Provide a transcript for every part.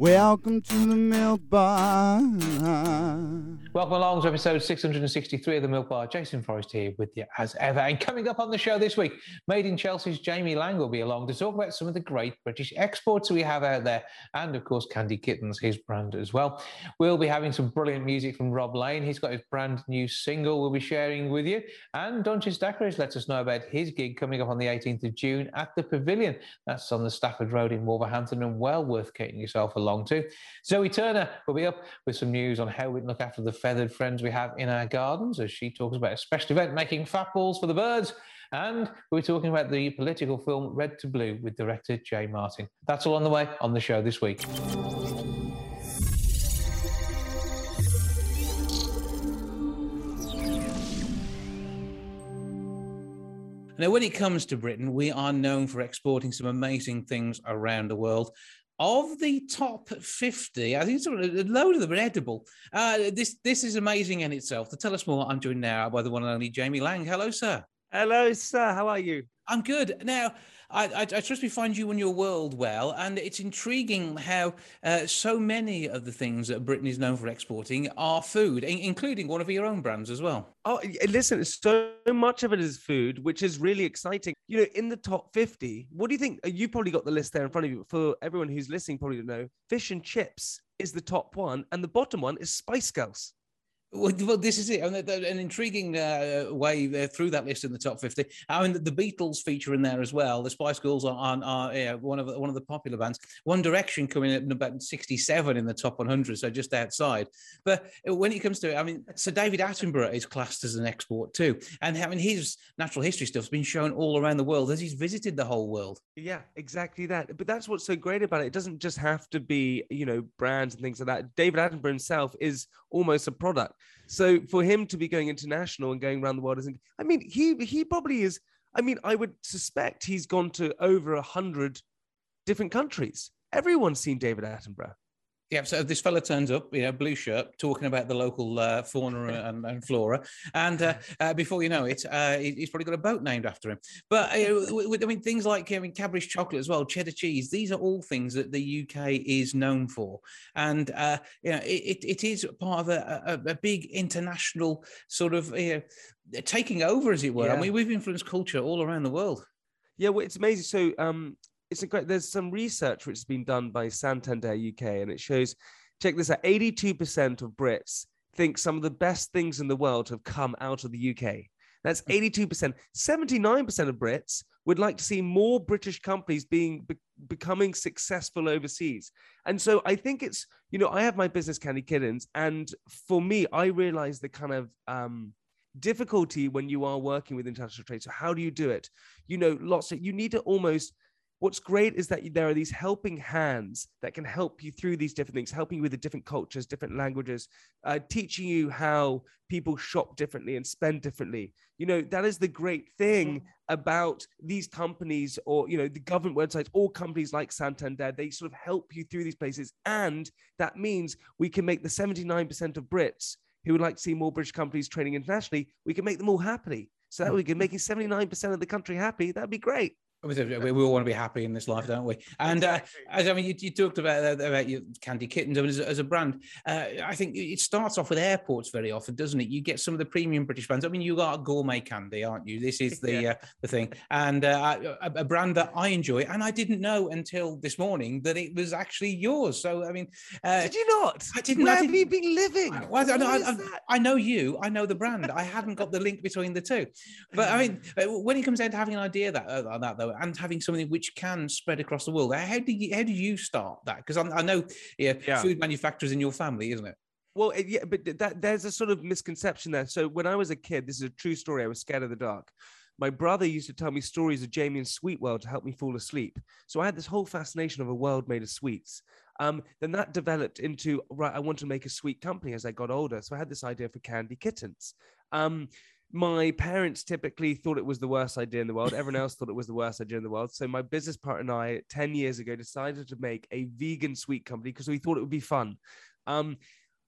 welcome to the milk bar. Welcome along to episode 663 of the Milk Bar. Jason Forrest here with you as ever. And coming up on the show this week, Made in Chelsea's Jamie Laing will be along to talk about some of the great British exports we have out there. And of course, Candy Kittens, his brand as well. We'll be having some brilliant music from Rob Lane. He's got his brand new single we'll be sharing with you. And Donchez Dacres lets us know about his gig coming up on the 18th of June at the Pavilion. That's on the Stafford Road in Wolverhampton and well worth getting yourself along to. Zoe Turner will be up with some news on how we can look after the feathered friends we have in our gardens as she talks about a special event making fat balls for the birds. And we're talking about the political film Red t'Blue with director Jay Martin. That's all on the way on the show this week. Now, when it comes to Britain, we are known for exporting some amazing things around the world. Of the top 50, I think a load of them are edible. Uh, this this is amazing in itself. To tell us more, I'm joined now by the one and only Jamie Laing. Hello, sir. Hello, sir. How are you? I'm good. Now, I, I, I, trust we find you and your world well, and it's intriguing how uh, so many of the things that Britain is known for exporting are food, in, including one of your own brands as well. Oh, listen, so much of it is food, which is really exciting. You know, in the top 50, what do you think? Uh, you probably got the list there in front of you. For everyone who's listening, probably to know, fish and chips is the top one, and the bottom one is Spice Girls. Well, this is it. an intriguing uh, way uh, through that list in the top 50. I mean, the, Beatles feature in there as well. The Spice Girls are, are, are yeah, one of the, one of the popular bands. One Direction coming in about 67 in the top 100, so just outside. But when it comes to it, I mean, so David Attenborough is classed as an export too. And I mean, his natural history stuff's been shown all around the world as he's visited the whole world. Yeah, exactly that. But that's what's so great about it. It doesn't just have to be, you know, brands and things like that. David Attenborough himself is almost a product. So for him to be going international and going around the world, isn't, I mean, he he probably is. I mean, I would suspect he's gone to over a hundred different countries. Everyone's seen David Attenborough. Yeah, so this fella turns up, you know, blue shirt, talking about the local uh, fauna and, and, flora, and uh, uh, before you know it, uh, he's probably got a boat named after him. But uh, I mean, things like I mean, Cadbury's chocolate as well, cheddar cheese. These are all things that the UK is known for, and uh, you know, it, it is part of a, a, a big international sort of you know, taking over, as it were. Yeah. I mean, we've influenced culture all around the world. Yeah, well, it's amazing. So, um, it's a great. There's some research which has been done by Santander UK, and it shows. Check this out: 82% of Brits think some of the best things in the world have come out of the UK. That's 82%. 79% of Brits would like to see more British companies being be, becoming successful overseas. And so I think it's, you know, I have my business Candy Kittens, and for me, I realize the kind of um, difficulty when you are working with international trade. So how do you do it? You know, lots of you need to almost what's great is that there are these helping hands that can help you through these different things, helping you with the different cultures, different languages, uh, teaching you how people shop differently and spend differently. You know, that is the great thing mm-hmm. about these companies or, you know, the government websites or companies like Santander. They sort of help you through these places. And that means we can make the 79% of Brits who would like to see more British companies trading internationally, we can make them all happy. So that we can making 79% of the country happy. That'd be great. We all want to be happy in this life, don't we? And uh, as I mean, you, you talked about uh, about your Candy Kittens I as, as a brand. Uh, I think it starts off with airports very often, doesn't it? You get some of the premium British brands. I mean, you got gourmet candy, aren't you? This is the yeah. uh, the thing, and uh, a, a, brand that I enjoy. And I didn't know until this morning that it was actually yours. So I mean, uh, did you not? I didn't. Where I didn't, have you been living? I, well, I, I, I, know you. I know the brand. I hadn't got the link between the two. But I mean, when it comes down to having an idea that that though, and having something which can spread across the world. How did you how did you start that? Because I, I, know yeah, yeah, food manufacturers in your family, isn't it? Well, yeah, but that there's a sort of misconception there. So when I was a kid, this is a true story. I was scared of the dark. My brother used to tell me stories of Jamie and Sweet World to help me fall asleep. So I had this whole fascination of a world made of sweets. Um, then that developed into right. I want to make a sweet company as I got older. So I had this idea for Candy Kittens. Um, my parents typically thought it was the worst idea in the world. Everyone else thought it was the worst idea in the world. So my business partner and I, 10 years ago, decided to make a vegan sweet company because we thought it would be fun. Um,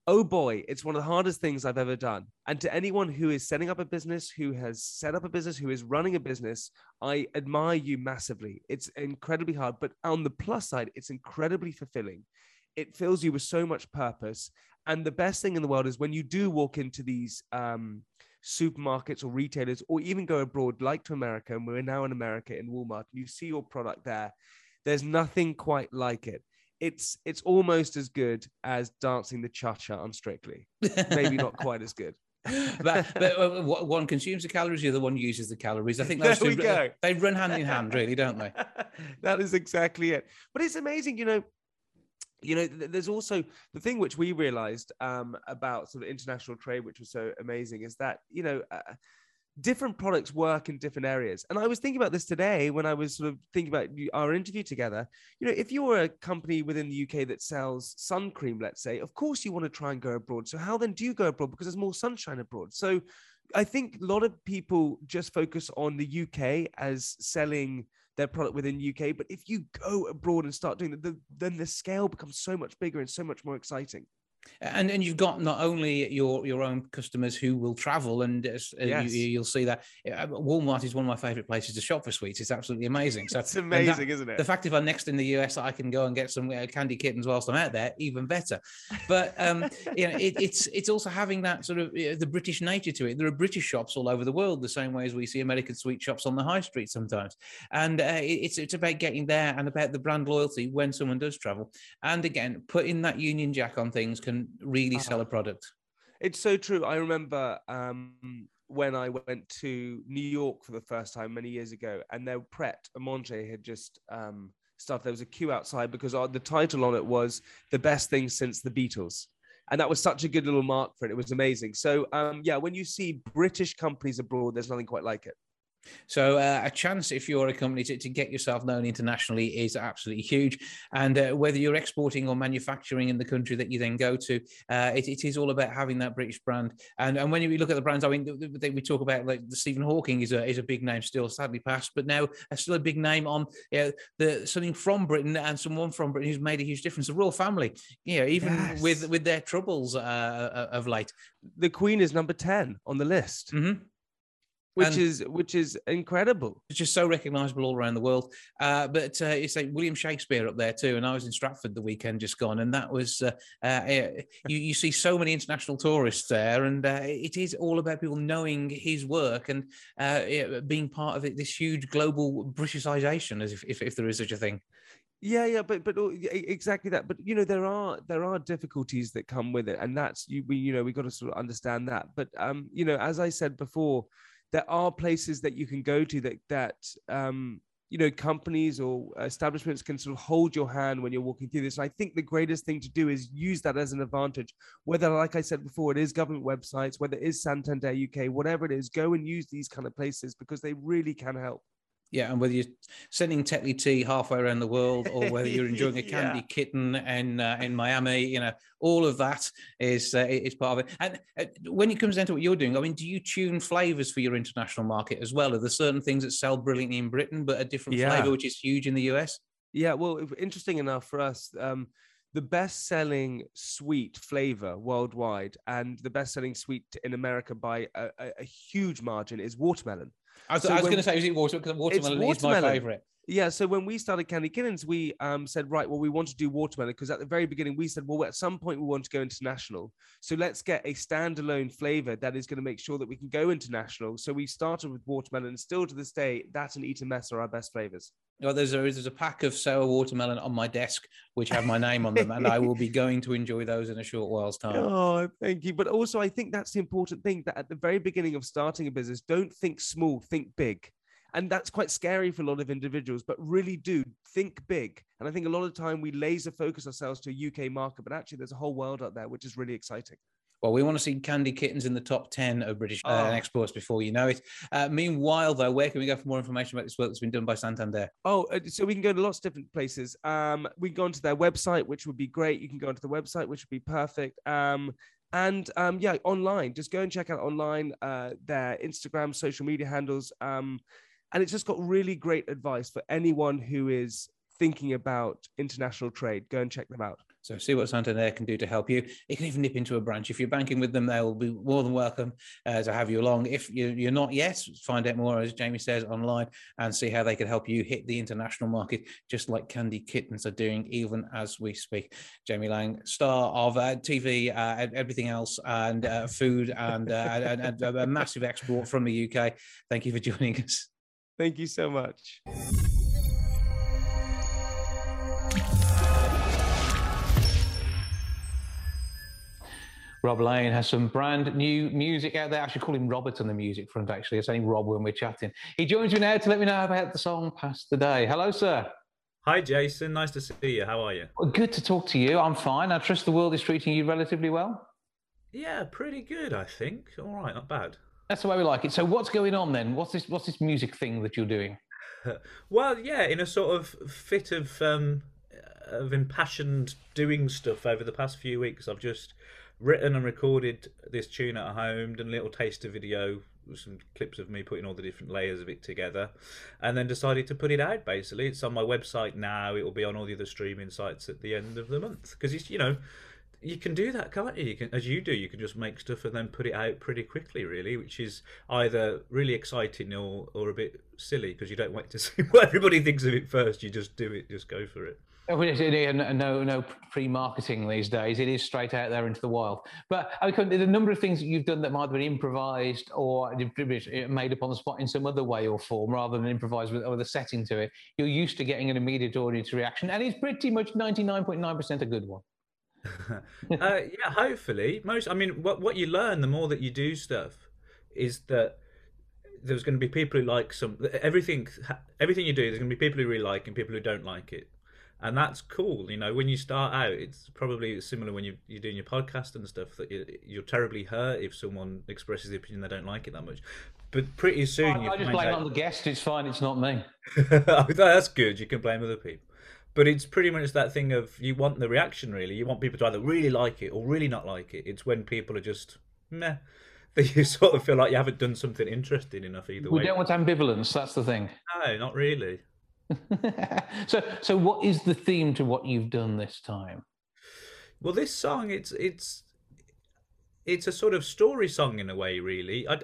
oh boy, it's one of the hardest things I've ever done. And to anyone who is setting up a business, who has set up a business, who is running a business, I admire you massively. It's incredibly hard, but on the plus side, it's incredibly fulfilling. It fills you with so much purpose. And the best thing in the world is when you do walk into these um, supermarkets or retailers, or even go abroad, like to America, and we're now in America in Walmart, and you see your product there. There's nothing quite like it it's it's almost as good as dancing the cha-cha on Strictly. Maybe not quite as good. but, but uh, one consumes the calories, the other one uses the calories. I think those there two go. they run hand in hand, really, don't they? that is exactly it. But it's amazing, you know. You know, there's also the thing which we realized um, about sort of international trade, which was so amazing, is that you know. Uh, different products work in different areas. And I was thinking about this today when I was sort of thinking about our interview together. You know, if you're a company within the UK that sells sun cream, let's say, of course you want to try and go abroad. So how then do you go abroad? Because there's more sunshine abroad. So I think a lot of people just focus on the UK as selling their product within UK. But if you go abroad and start doing that, then the scale becomes so much bigger and so much more exciting. And and you've got not only your your own customers who will travel, and uh, uh yes. you, will see that uh, Walmart is one of my favorite places to shop for sweets. It's absolutely amazing. So it's amazing, that, isn't it? The fact if I'm next in the US, I can go and get some uh, candy kittens whilst I'm out there, even better. But um, you know, it, it's it's also having that sort of the British nature to it. There are British shops all over the world, the same way as we see American sweet shops on the high street sometimes. And uh, it's it's about getting there and about the brand loyalty when someone does travel. And again, putting that Union Jack on things can really uh-huh. sell a product. It's so true. I remember um, when I went to New York for the first time many years ago, and their Pret a Manger had just um, started. There was a queue outside because the title on it was "The Best Thing Since the Beatles." and that was such a good little mark for it. It was amazing. So, um, yeah, when you see British companies abroad, there's nothing quite like it. So uh, a chance if you're a company to, to, get yourself known internationally is absolutely huge. And uh, whether you're exporting or manufacturing in the country that you then go to, uh, it, it is all about having that British brand. And and when you look at the brands, I mean, we talk about like the Stephen Hawking is a is a big name still, sadly passed, but now still a big name on you know, the something from Britain and someone from Britain who's made a huge difference. The royal family, you know, even yes. with with their troubles uh, uh, of late. The Queen is number ten on the list. Mm-hmm which and is which is incredible. It's just so recognisable all around the world. Uh, but uh, it's like William Shakespeare up there too. And I was in Stratford the weekend just gone, and that was uh, uh you. You see so many international tourists there, and uh, it is all about people knowing his work and uh, being part of it, this huge global Britishization, as if, if, if there is such a thing. Yeah, yeah, but but exactly that. But you know, there are there are difficulties that come with it, and that's you. We you know we got to sort of understand that. But um, you know, as I said before there are places that you can go to that that um, you know companies or establishments can sort of hold your hand when you're walking through this. And i think the greatest thing to do is use that as an advantage. Whether like i said before it is government websites whether it is santander uk whatever it is go and use these kind of places because they really can help yeah, and whether you're sending Tetley tea halfway around the world or whether you're enjoying a candy yeah. kitten in uh, in Miami, you know, all of that is uh, is part of it. And uh, when it comes down to what you're doing, I mean, do you tune flavors for your international market as well? Are there certain things that sell brilliantly in Britain but a different yeah. flavor which is huge in the US? Yeah, well, interesting enough for us. Um, the best selling sweet flavor worldwide and the best selling sweet in America by a, a, a huge margin is watermelon. I was, so was going to say, is it watermelon? Because watermelon, watermelon is my favorite. Yeah, so when we started Candy Kittens, we um, said, right, well, we want to do watermelon because at the very beginning we said, well, at some point we want to go international. So let's get a standalone flavor that is going to make sure that we can go international. So we started with watermelon, and still to this day, that and Eton Mess are our best flavors. Well, there's a there's a pack of sour watermelon on my desk which have my name on them, and I will be going to enjoy those in a short while's time. Oh, thank you. But also, I think that's the important thing that at the very beginning of starting a business, don't think small, think big. And that's quite scary for a lot of individuals, but really do think big. And I think a lot of the time we laser focus ourselves to a UK market, but actually there's a whole world out there, which is really exciting. Well, we want to see Candy Kittens in the top 10 of British uh, oh. exports before you know it. Uh, meanwhile, though, where can we go for more information about this work that's been done by Santander? Oh, uh, so we can go to lots of different places. Um, we can go onto their website, which would be great. You can go onto the website, which would be perfect. Um, and um, yeah, online, just go and check out online uh, their Instagram, social media handles. Um, and it's just got really great advice for anyone who is thinking about international trade. Go and check them out. So see what Santander can do to help you. You can even nip into a branch. If you're banking with them, they'll be more than welcome uh, to have you along. If you, are not yet, find out more, as Jamie says, online and see how they can help you hit the international market, just like Candy Kittens are doing even as we speak. Jamie Laing, star of uh, TV, uh, everything else, and uh, food, and, uh, and, and a massive export from the UK. Thank you for joining us. Thank you so much. Rob Lane has some brand new music out there. I should call him Robert on the music front, actually. It's only Rob when we're chatting. He joins me now to let me know about the song Past the Day. Hello, sir. Hi, Jason. Nice to see you. How are you? Well, good to talk to you. I'm fine. I trust the world is treating you relatively well. Yeah, pretty good, I think. All right, not bad. That's the way we like it. So, what's going on then? What's this? What's this music thing that you're doing? well, yeah, in a sort of fit of um, of impassioned doing stuff over the past few weeks, I've just written and recorded this tune at home, done a little taster video some clips of me putting all the different layers of it together, and then decided to put it out. Basically, it's on my website now. It will be on all the other streaming sites at the end of the month because it's you know you can do that, can't you? you can, as you do, you can just make stuff and then put it out pretty quickly, really, which is either really exciting or, or a bit silly because you don't wait to see what everybody thinks of it first. You just do it, just go for it. Oh, no, no pre-marketing these days. It is straight out there into the wild. But I mean, the number of things that you've done that might have been improvised or made up on the spot in some other way or form, rather than improvised with, with a setting to it. You're used to getting an immediate audience reaction, and it's pretty much 99.9% a good one. uh, yeah, hopefully. Most, I mean, what what you learn the more that you do stuff is that there's going to be people who like some everything. Everything you do, there's going to be people who really like and people who don't like it, and that's cool. You know, when you start out, it's probably similar when you, you're doing your podcast and stuff that you, you're terribly hurt if someone expresses the opinion they don't like it that much. But pretty soon, I, I just blame out... on the guest. It's fine. It's not me. that's good. You can blame other people but it's pretty much that thing of you want the reaction really you want people to either really like it or really not like it it's when people are just meh that you sort of feel like you haven't done something interesting enough either we way. We don't want ambivalence. That's the thing. No, not really. so, so what is the theme to what you've done this time? Well, this song, it's it's it's a sort of story song in a way, really. I,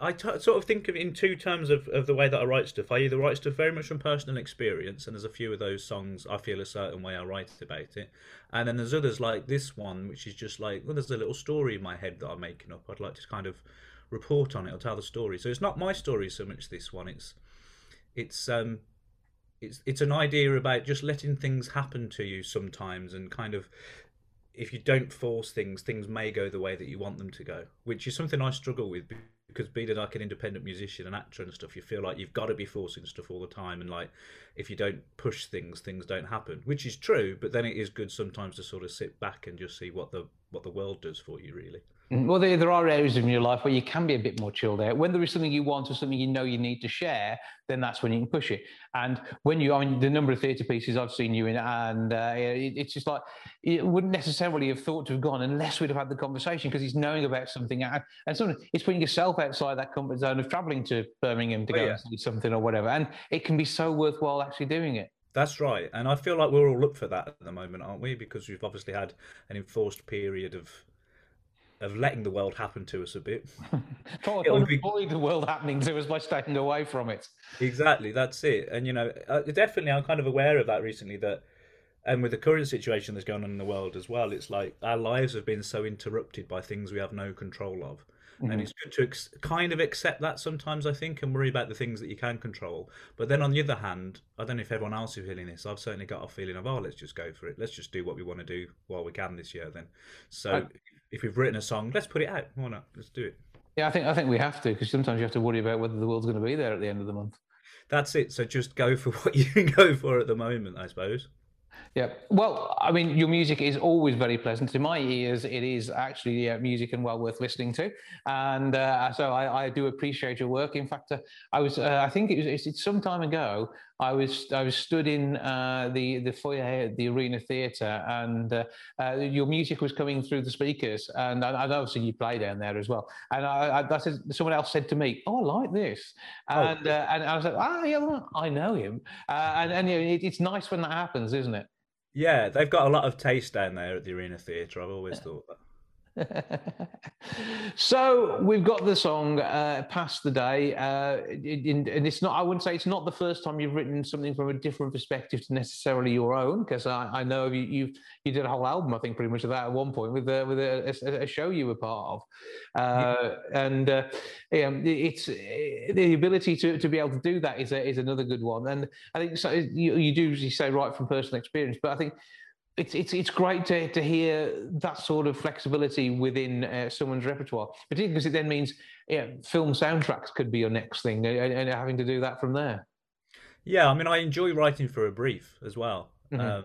I, t- sort of think of it in two terms of, of the way that I write stuff. I either write stuff very much from personal experience, and there's a few of those songs I feel a certain way I write about it, and then there's others like this one, which is just like well, there's a little story in my head that I'm making up. I'd like to kind of report on it or tell the story. So it's not my story so much. This one, it's it's um it's it's an idea about just letting things happen to you sometimes, and kind of if you don't force things, things may go the way that you want them to go, which is something I struggle with because being like an independent musician and actor and stuff, you feel like you've got to be forcing stuff all the time, and like if you don't push things, things don't happen, which is true. But then it is good sometimes to sort of sit back and just see what the what the world does for you, really. Mm, well, there, there are areas in your life where you can be a bit more chilled out. When there is something you want or something you know you need to share, then that's when you can push it. And when you, I mean, the number of theatre pieces I've seen you in, and uh, it, it's just like, it wouldn't necessarily have thought to have gone unless we'd have had the conversation because he's knowing about something. And, and something, it's putting yourself outside that comfort zone of travelling to Birmingham to oh, go yeah. and see something or whatever. And it can be so worthwhile actually doing it. That's right. And I feel like we're all up for that at the moment, aren't we? Because we've obviously had an enforced period of of letting the world happen to us a bit. Try to be... avoid the world happening to us by staying away from it. Exactly, that's it. And you know, uh, definitely, I'm kind of aware of that recently. That, and with the current situation that's going on in the world as well, it's like our lives have been so interrupted by things we have no control of. Mm-hmm. And it's good to ex- kind of accept that sometimes, I think, and worry about the things that you can control. But then on the other hand, I don't know if everyone else is feeling this. I've certainly got a feeling of, oh, let's just go for it. Let's just do what we want to do while we can this year. Then, so I, if we've written a song, let's put it out. Why not? Let's do it. Yeah, I think I think we have to because sometimes you have to worry about whether the world's going to be there at the end of the month. That's it. So just go for what you can go for at the moment, I suppose. Yeah. Well, I mean, your music is always very pleasant. To my ears, it is actually yeah, music and well worth listening to. And uh, so I, I, do appreciate your work. In fact, uh, I was, uh, I think it was it's some time ago, I was I was stood in uh, the the foyer at the Arena Theatre, and uh, uh, your music was coming through the speakers, and I, I obviously you play down there as well. And I, I, I said, someone else said to me, "Oh, I like this," oh. and oh. and I was like, "Ah, yeah, I know him," and and you know, it, it's nice when that happens, isn't it? Yeah, they've got a lot of taste down there at the Arena Theatre. I've always thought that. so we've got the song uh, "Past the Day," uh, in, and it's not. I wouldn't say it's not the first time you've written something from a different perspective to necessarily your own, because I, I, know you, you you did a whole album, I think, pretty much of that at one point with a, with a, a, a show you were part of, uh, yeah. and uh, yeah, it's the ability to, to be able to do that is a, is another good one, and I think so, you, you do you say right from personal experience, but I think it's it's it's great to to hear that sort of flexibility within uh, someone's repertoire, particularly because it then means yeah, film soundtracks could be your next thing, and, and, having to do that from there. Yeah, I mean, I enjoy writing for a brief as well. Mm-hmm. Um,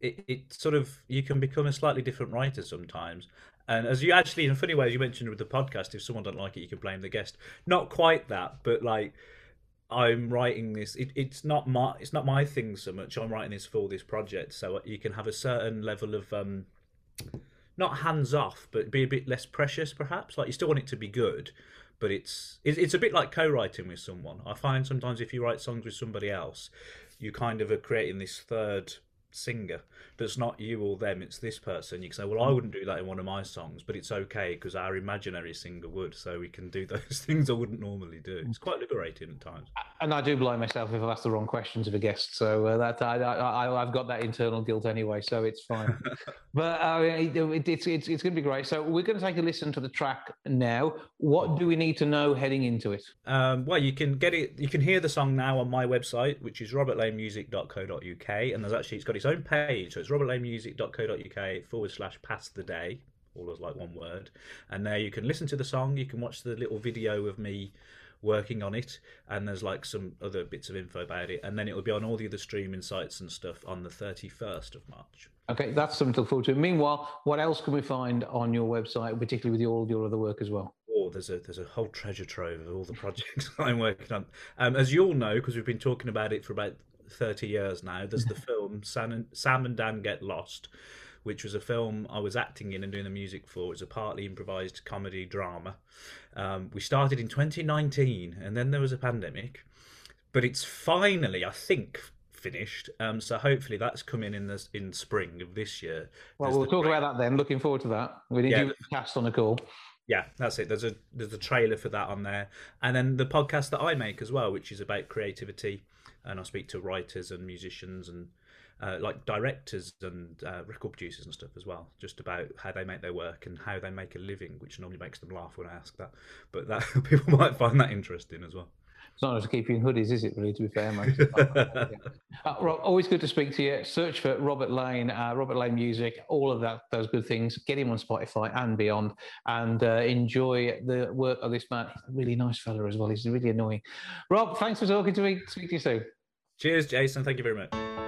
it it sort of you can become a slightly different writer sometimes, and as you actually, in a funny way, as you mentioned with the podcast, if someone don't like it, you can blame the guest. Not quite that, but like I'm writing this. It, it's not my it's not my thing so much. I'm writing this for this project, so you can have a certain level of um, not hands off, but be a bit less precious, perhaps. Like you still want it to be good, but it's it's a bit like co-writing with someone. I find sometimes if you write songs with somebody else, you kind of are creating this third singer that's not you or them it's this person. You can say well i wouldn't do that in one of my songs but it's okay because our imaginary singer would so we can do those things i wouldn't normally do. It's quite liberating at times. And i do blame myself if i ask the wrong questions of a guest so uh, that I, I, have got that internal guilt anyway so it's fine. But uh, it, it's, it's, it's going to be great. So we're going to take a listen to the track now. What do we need to know heading into it? Um, well you can get it you can hear the song now on my website which is robertlanemusic.co.uk and there's actually it's got its own page. So it's robertlanemusic.co.uk forward slash pass the day, all as like one word. And there you can listen to the song, you can watch the little video of me working on it, and there's like some other bits of info about it. And then it will be on all the other streaming sites and stuff on the 31st of March. Okay, that's something to look forward to. Meanwhile, what else can we find on your website, particularly with all your other work as well? Oh, there's a there's a whole treasure trove of all the projects I'm working on. Um, as you all know, because we've been talking about it for about 30 years now. There's the film Sam and, Sam and Dan Get Lost, which was a film I was acting in and doing the music for. It's a partly improvised comedy drama. Um, we started in 2019, and then there was a pandemic, but it's finally, I think, finished. Um, so hopefully that's coming in the in spring of this year. Well, There's we'll talk about that then. Looking forward to that. We need yeah. to cast on a call. Yeah, that's it. There's a there's a trailer for that on there, and then the podcast that I make as well, which is about creativity and I speak to writers and musicians and uh, like directors and uh, record producers and stuff as well, just about how they make their work and how they make a living, which normally makes them laugh when I ask that. But that people might find that interesting as well. It's not to keep you in hoodies, is it? Really, to be fair, mate. uh, Rob, always good to speak to you. Search for Robert Lane, uh, Robert Lane Music, all of that, those good things. Get him on Spotify and beyond, and uh, enjoy the work of this man. He's a really nice fella as well. He's really annoying. Rob, thanks for talking to me. Speak to you soon. Cheers, Jason. Thank you very much.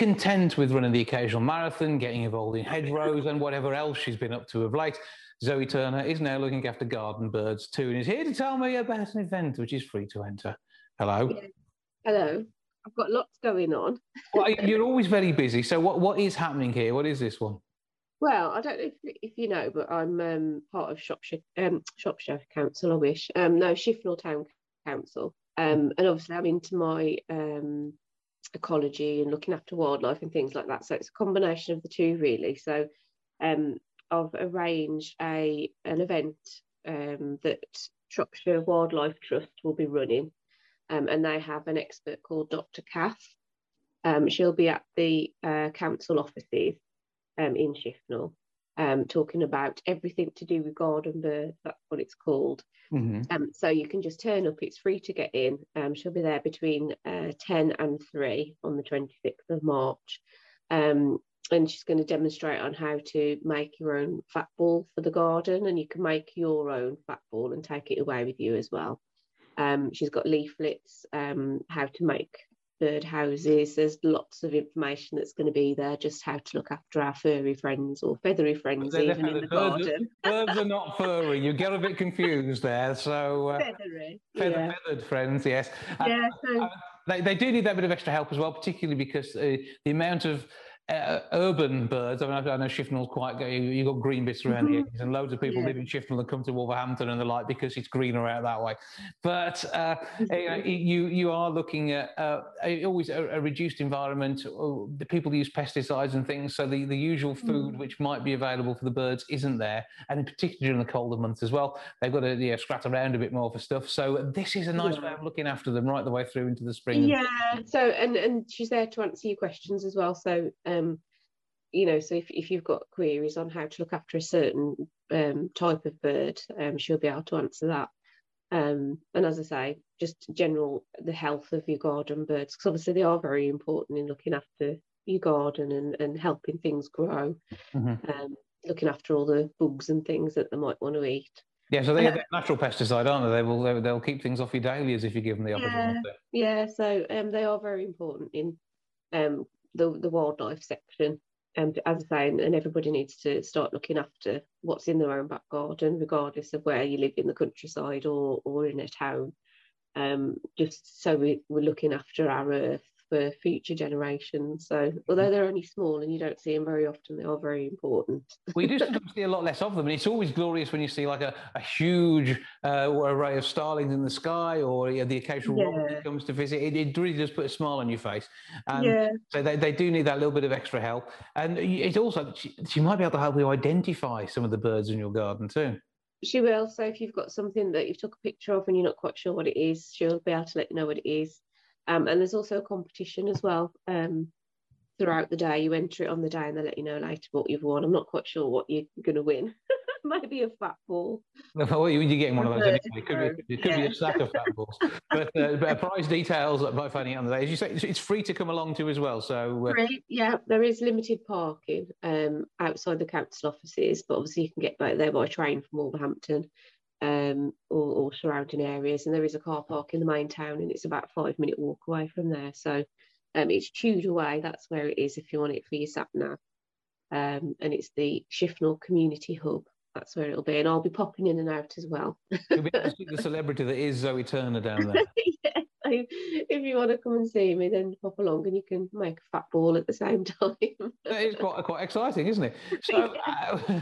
Content with running the occasional marathon, getting involved in hedgerows and whatever else she's been up to of late, Zoe Turner is now looking after garden birds too and is here to tell me about an event which is free to enter. Hello. Yeah. Hello. I've got lots going on. Well, you're always very busy. So what, what is happening here? What is this one? Well, I don't know if, if you know, but I'm um, part of Shropshire, um, Shropshire Council. I wish. Um, no, Shifnal Town Council. Um, and obviously, I'm into my um, ecology and looking after wildlife and things like that. So it's a combination of the two, really. So um, I've arranged a an event um, that Shropshire Wildlife Trust will be running, um, and they have an expert called Dr. Kath. Um, she'll be at the uh, council offices um, in Shifnal, um, talking about everything to do with garden birds. That's what it's called. Mhm. Um, so you can just turn up. It's free to get in. Um, she'll be there between uh, 10 and 3 on the 26th of March. Um, and she's going to demonstrate on how to make your own fat ball for the garden. And you can make your own fat ball and take it away with you as well. Um, she's got leaflets, um, how to make bird houses. There's lots of information that's going to be there, just how to look after our furry friends or feathery friends, even in the birds, garden. birds are not furry. You get a bit confused there. So uh, Feathery. feather, yeah. feathered friends, yes. Uh, Yeah, so they, they do need that bit of extra help as well, particularly because uh, the amount of uh, urban birds. I mean, I know Shifnal's quite. You, you've got green bits around Mhm. here, and loads of people Yeah. live in Shifnal and come to Wolverhampton and the like because it's greener out that way. But uh, you, know, you you are looking at uh, a, always a, a reduced environment. oh, The people use pesticides and things, so the, the usual food Mm. which might be available for the birds isn't there, and in particular during the colder months as well, they've got to yeah, scrat around a bit more for stuff. So this is a nice way of looking after them right the way through into the spring. yeah so and and she's there to answer your questions as well so um you know so if, if you've got queries on how to look after a certain um type of bird um she'll be able to answer that um and as i say just general the health of your garden birds because obviously they are very important in looking after your garden and and helping things grow Mhm. um looking after all the bugs and things that they might want to eat Yeah, so they, they're natural pesticide, aren't they? They will they'll, they'll keep things off your dahlias if you give them the opportunity. Yeah. Yeah, so um, they are very important in um, the the wildlife section. And as I say, and, everybody needs to start looking after what's in their own back garden, regardless of where you live in the countryside or or in a town. Um, just so we, we're looking after our earth for future generations. So although they're only small and you don't see them very often, they are very important. We do sometimes see a lot less of them, and it's always glorious when you see like a, a huge uh, array of starlings in the sky, or you know, the occasional robin Yeah. that comes to visit. It, it really does put a smile on your face. And yeah, So they, they do need that little bit of extra help, and it's also she, she might be able to help you identify some of the birds in your garden too. she will. So if you've got something that you've took a picture of and you're not quite sure what it is, she'll be able to let you know what it is. Um, and there's also a competition as well. Um, throughout the day, you enter it on the day and they let you know later what you've won. I'm not quite sure what you're going to win. Might be a fat ball. Well, you- you're getting one of those anyway. It could be, it could be a stack of fat balls. But, uh, but prize details by finding it on the day. As you say, it's- free to come along to as well. So uh, Great. Yeah, there is limited parking um, outside the council offices, but obviously you can get back there by train from Wolverhampton. Um, or, or surrounding areas. And there is a car park in the main town, and it's about a five minute walk away from there. So um, it's Tudor Way. That's where it is if you want it for your sat nav. Um, and it's the Shifnal Community Hub. That's where it'll be, and I'll be popping in and out as well. It'll be nice to see the celebrity that is Zoe Turner down there. yeah, if you want to come and see me, then pop along and you can make a fat ball at the same time. That is quite quite exciting, isn't it? So, uh,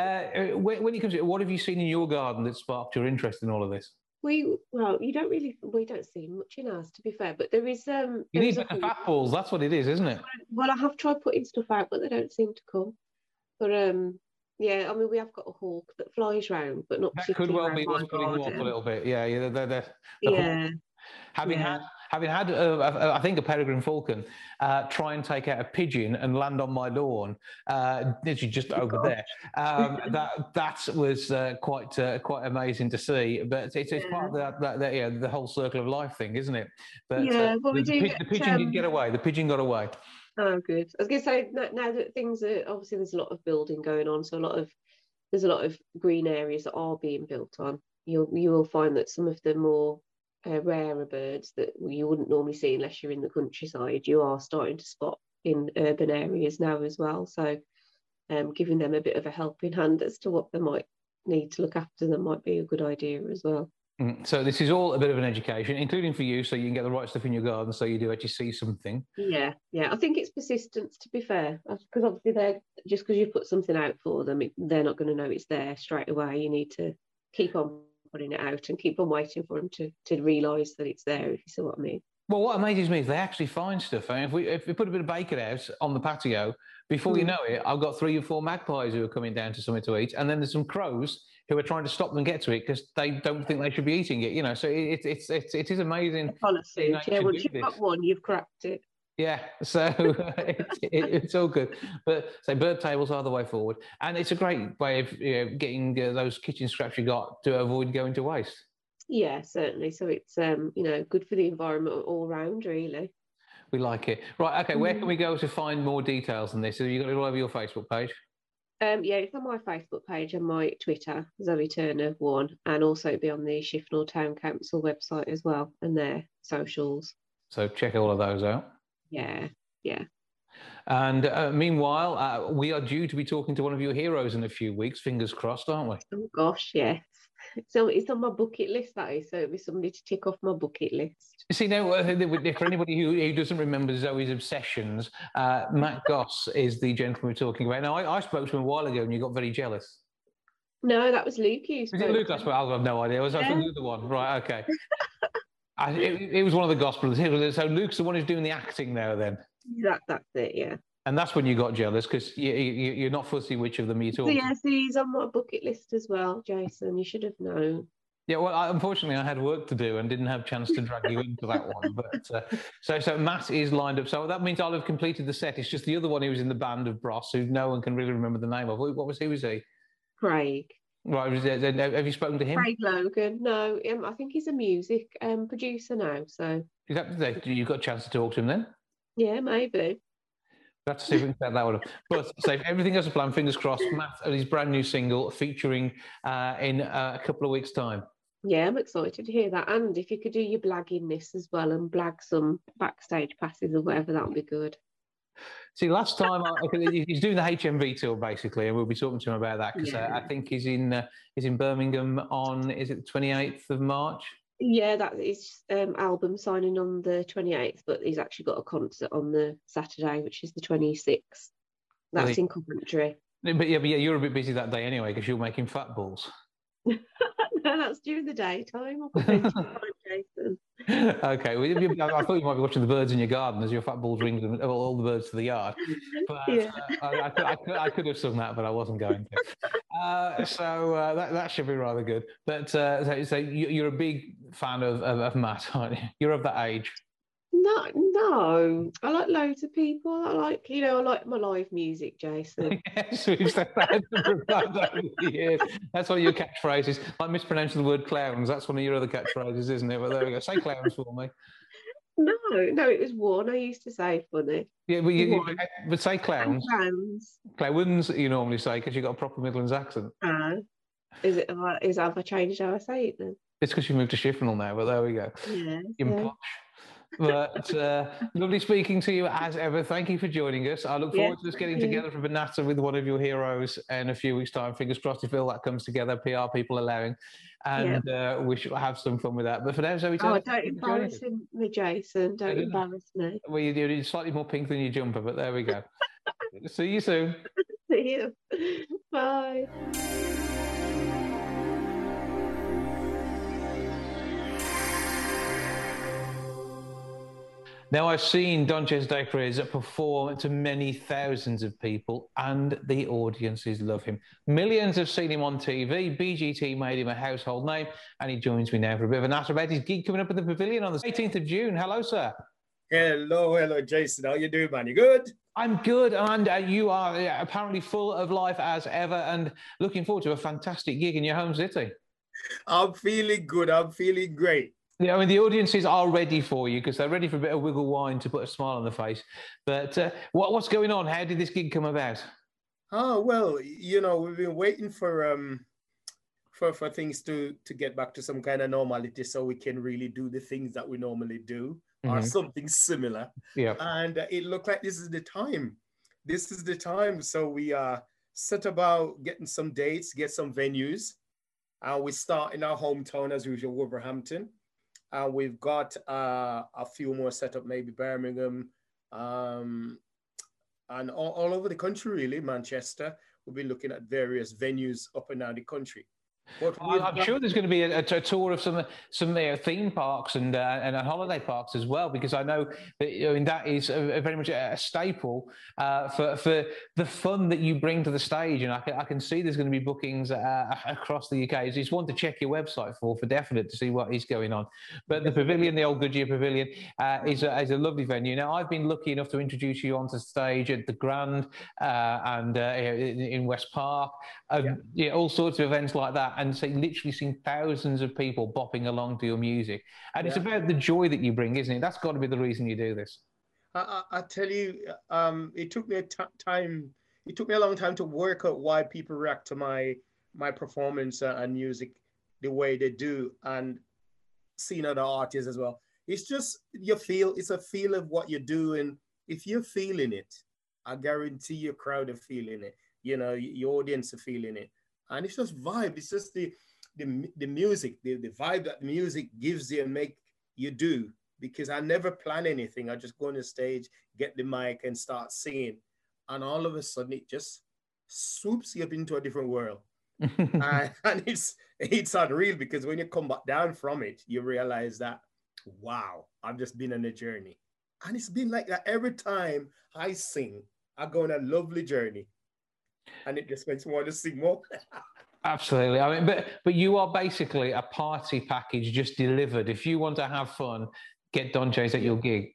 uh, when, when you come to what have you seen in your garden that sparked your interest in all of this? we well, you don't really we don't see much in ours to be fair, but there is um You need a better fat balls. That's what it is, isn't it? Well, I have tried putting stuff out, but they don't seem to come. But um, yeah, I mean, we have got a hawk that flies round, but not That could well be what's putting off a little bit. Yeah, yeah. They're, they're, the hawk- Yeah, having Yeah. had having had uh, uh, I think a peregrine falcon uh, try and take out a pigeon and land on my lawn, uh, literally just over there. Um, that that was uh, quite uh, quite amazing to see. But it's, it's part of that, that, that yeah the whole circle of life thing, isn't it? But Yeah, well, we the, do the, get, the pigeon didn't um, get away. The pigeon got away. Oh, good. I was going to say now, now that things are obviously there's a lot of building going on, so a lot of there's a lot of green areas that are being built on. You'll you will find that some of the more uh, rarer birds that you wouldn't normally see unless you're in the countryside, you are starting to spot in urban areas now as well. So, um, giving them a bit of a helping hand as to what they might need to look after them might be a good idea as well. Mm, So this is all a bit of an education, including for you, so you can get the right stuff in your garden, so you do actually see something. Yeah, yeah. I think it's persistence, to be fair, because obviously they're just because you put something out for them, it, they're not going to know it's there straight away. You need to keep on putting it out and keep on waiting for them to to realise that it's there. If you see what I mean. Well, what amazes me is they actually find stuff. I mean, if we if we put a bit of bacon out on the patio, before you Mm. know it, I've got three or four magpies who are coming down to something to eat, and then there's some crows who are trying to stop them get to it because they don't think they should be eating it. You know, so it, it's it's it is amazing. Nature Yeah, once you've this. got one, you've cracked it. Yeah, so it's, it, it's all good. But so bird tables are the way forward, and it's a great way of you know, getting uh, those kitchen scraps you got to avoid going to waste. Yeah, certainly. So it's um, you know, good for the environment all round, really. We like it. Right, okay. Where can Mm. we go to find more details on this? Have you got it all over your Facebook page? Um, yeah, it's on my Facebook page and my Twitter, Zoe Turner one, and also be on the Shifnal Town Council website as well, and their socials. So check all of those out. Yeah, yeah. And uh, meanwhile, uh, we are due to be talking to one of your heroes in a few weeks. Fingers crossed, aren't we? Oh gosh, yes. So it's on my bucket list, that is. So it'll be somebody to tick off my bucket list. See now, uh, for anybody who, who doesn't remember Zoe's obsessions, uh, Matt Goss is the gentleman we're talking about. Now, I, I spoke to him a while ago, and you got very jealous. No, that was Luke. You Was it Luke? I spoke. I have no idea. Was that Yeah. the other one? Right. Okay. I, it, it was one of the Gosses. So Luke's the one who's doing the acting now, then. That, that's it, yeah. And that's when you got jealous because you, you, you're not fussy which of them you talk. yeah, he's on my bucket list as well, Jason. You should have known. Yeah, well, I, unfortunately, I had work to do and didn't have a chance to drag you into that one. But uh, so, so Matt is lined up. So that means I'll have completed the set. It's just the other one who was in the band of Bros, who no one can really remember the name of. What what was he? Was he? Craig. Right. It, have you spoken to him? Craig Logan. No, um, I think he's a music um, producer now. So Is that, you got a chance to talk to him then? yeah, maybe. We have to see if we can set that one up. But so if everything goes to plan, fingers crossed, Matt and his brand new single featuring uh, in uh, a couple of weeks' time. Yeah, I'm excited to hear that. And if you could do your blagging this as well and blag some backstage passes or whatever, that would be good. See, last time I, okay, he's doing the HMV tour basically, and we'll be talking to him about that because uh, I think he's in uh, he's in Birmingham on is it the twenty eighth of March? Yeah, that is um, album signing on the 28th, but he's actually got a concert on the Saturday, which is the 26th. That's Really? in Coventry. But yeah, but yeah, you're a bit busy that day anyway because you're making fat balls. no, that's during the daytime. I've got time, Jason. okay, well, I thought you might be watching the birds in your garden as your fat balls ring them, all all the birds to the yard. But Yeah. uh, I, I, could, I, could, I could have sung that, but I wasn't going to. Uh, so uh, that, that should be rather good. But uh, so, so you, you're a big fan of, of, of Matt, aren't you? You're of that age. No, no. I like loads of people. I like, you know, I like my live music, Jason. yes, we've said that a number of times over the years. That's one of your catchphrases. Like mispronouncing the word clowns. That's one of your other catchphrases, isn't it? But there we go. Say clowns for me. No, no, it was one I used to say funny. Yeah, but, you, you- but say And clowns. clowns. Clowns, you normally say because you've got a proper Midlands accent. Uh, Is it? I- Is have I changed how I say it then? It's because you moved to Shifnal now, but there we go. Yeah. You're yeah. But uh, lovely speaking to you as ever. Thank you for joining us. I look Yeah, forward to us getting together for Banata with one of your heroes in a few weeks' time. Fingers crossed if all that comes together, PR people allowing. And uh, we shall have some fun with that. But for now, Zoe, Oh, don't you for joining us. embarrass me, Jason. Don't embarrass me. Well, you- you're slightly more pink than your jumper, but there we go. See you soon. See you. Bye. Now, I've seen Donchez Dacres perform to many thousands of people, and the audiences love him. Millions have seen him on TV. BGT made him a household name, and he joins me now for a bit of a natter about his gig coming up at the Pavilion on the 18th of June. Hello, sir. Hello, hello, Jason. How you doing, man? You good? I'm good, and uh, you are uh, apparently full of life as ever, and looking forward to a fantastic gig in your home city. I'm feeling good. I'm feeling great. Yeah, I mean, the audiences are ready for you because they're ready for a bit of wiggle wine to put a smile on the face. But uh, what, what's going on? How did this gig come about? Oh well, you know, we've been waiting for um for for things to to get back to some kind of normality so we can really do the things that we normally do or Mhm. something similar. Yeah. And it looked like this is the time. This is the time. So we uh set about getting some dates, get some venues. Uh, we start in our hometown as usual, Wolverhampton. Uh, we've got uh, a few more set up, maybe Birmingham, um, and all, all over the country, really, Manchester. We'll be looking at various venues up and down the country. But I- we've I'm got- sure there's going to be a, a tour of some some uh, theme parks and uh, and holiday parks as well, because I know that I mean that is a, a very much a, staple uh, for for the fun that you bring to the stage, and I can I can see there's going to be bookings uh, across the UK. It's just one to check your website for for definite to see what is going on. But the pavilion, the old Goodyear Pavilion, uh, is a, is a lovely venue. Now I've been lucky enough to introduce you onto stage at the Grand uh, and uh, in, in West Park, and yeah. all sorts of events like that, and so literally seen thousands of people bopping along to your music. And it's about the joy that you bring, isn't it? That's got to be the reason you do this. I, I, I tell you, um, it took me a t- time. It took me a long time to work out why people react to my my performance uh, and music the way they do, and seeing other artists as well. It's just you feel. It's a feel of what you're doing. if you're feeling it, I guarantee your crowd are feeling it. You know, your audience are feeling it, and it's just vibe. It's just the the, the music, the, the vibe that the music gives you and make you do because I never plan anything. I just go on the stage, get the mic, and start singing. And all of a sudden, it just swoops you up into a different world. and, and it's it's unreal because when you come back down from it, you realize that, wow, I've just been on a journey. And it's been like that every time I sing, I go on a lovely journey. And it just makes me want to sing more. Absolutely. I mean, but but you are basically a party package just delivered. If you want to have fun, get Donchez at your gig.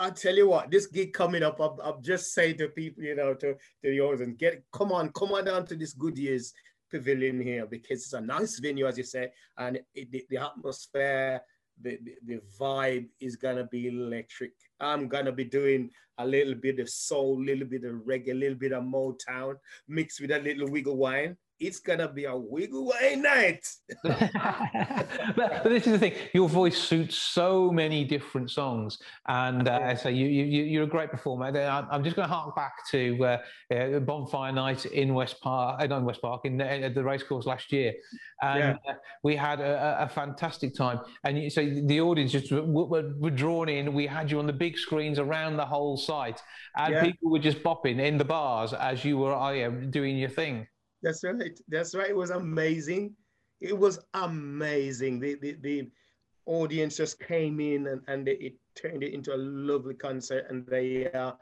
I tell you what, this gig coming up, I'm, I'm just saying to people, you know, to, to the audience, get come on, come on down to this Goodyear's Pavilion here because it's a nice venue, as you say, and it, the, the atmosphere, the, the, the vibe is gonna be electric. I'm gonna be doing a little bit of soul, a little bit of reggae, a little bit of Motown, mixed with a little wiggle wine. It's gonna be a wiggle wine night. but, this is the thing: your voice suits so many different songs, and uh, so you, you you- you're a great performer. I'm just going to hark back to uh, uh, Bonfire Night in West Park, uh, not in West Park, in the, at the racecourse last year, and uh, we had a, a- fantastic time. And you, so the audience just were, were, were drawn in. We had you on the big screens around the whole site, and Yeah. people were just bopping in the bars as you were I am doing your thing. That's right. That's right. It was amazing. It was amazing. The the, the audience just came in and, and it turned it into a lovely concert and they uh,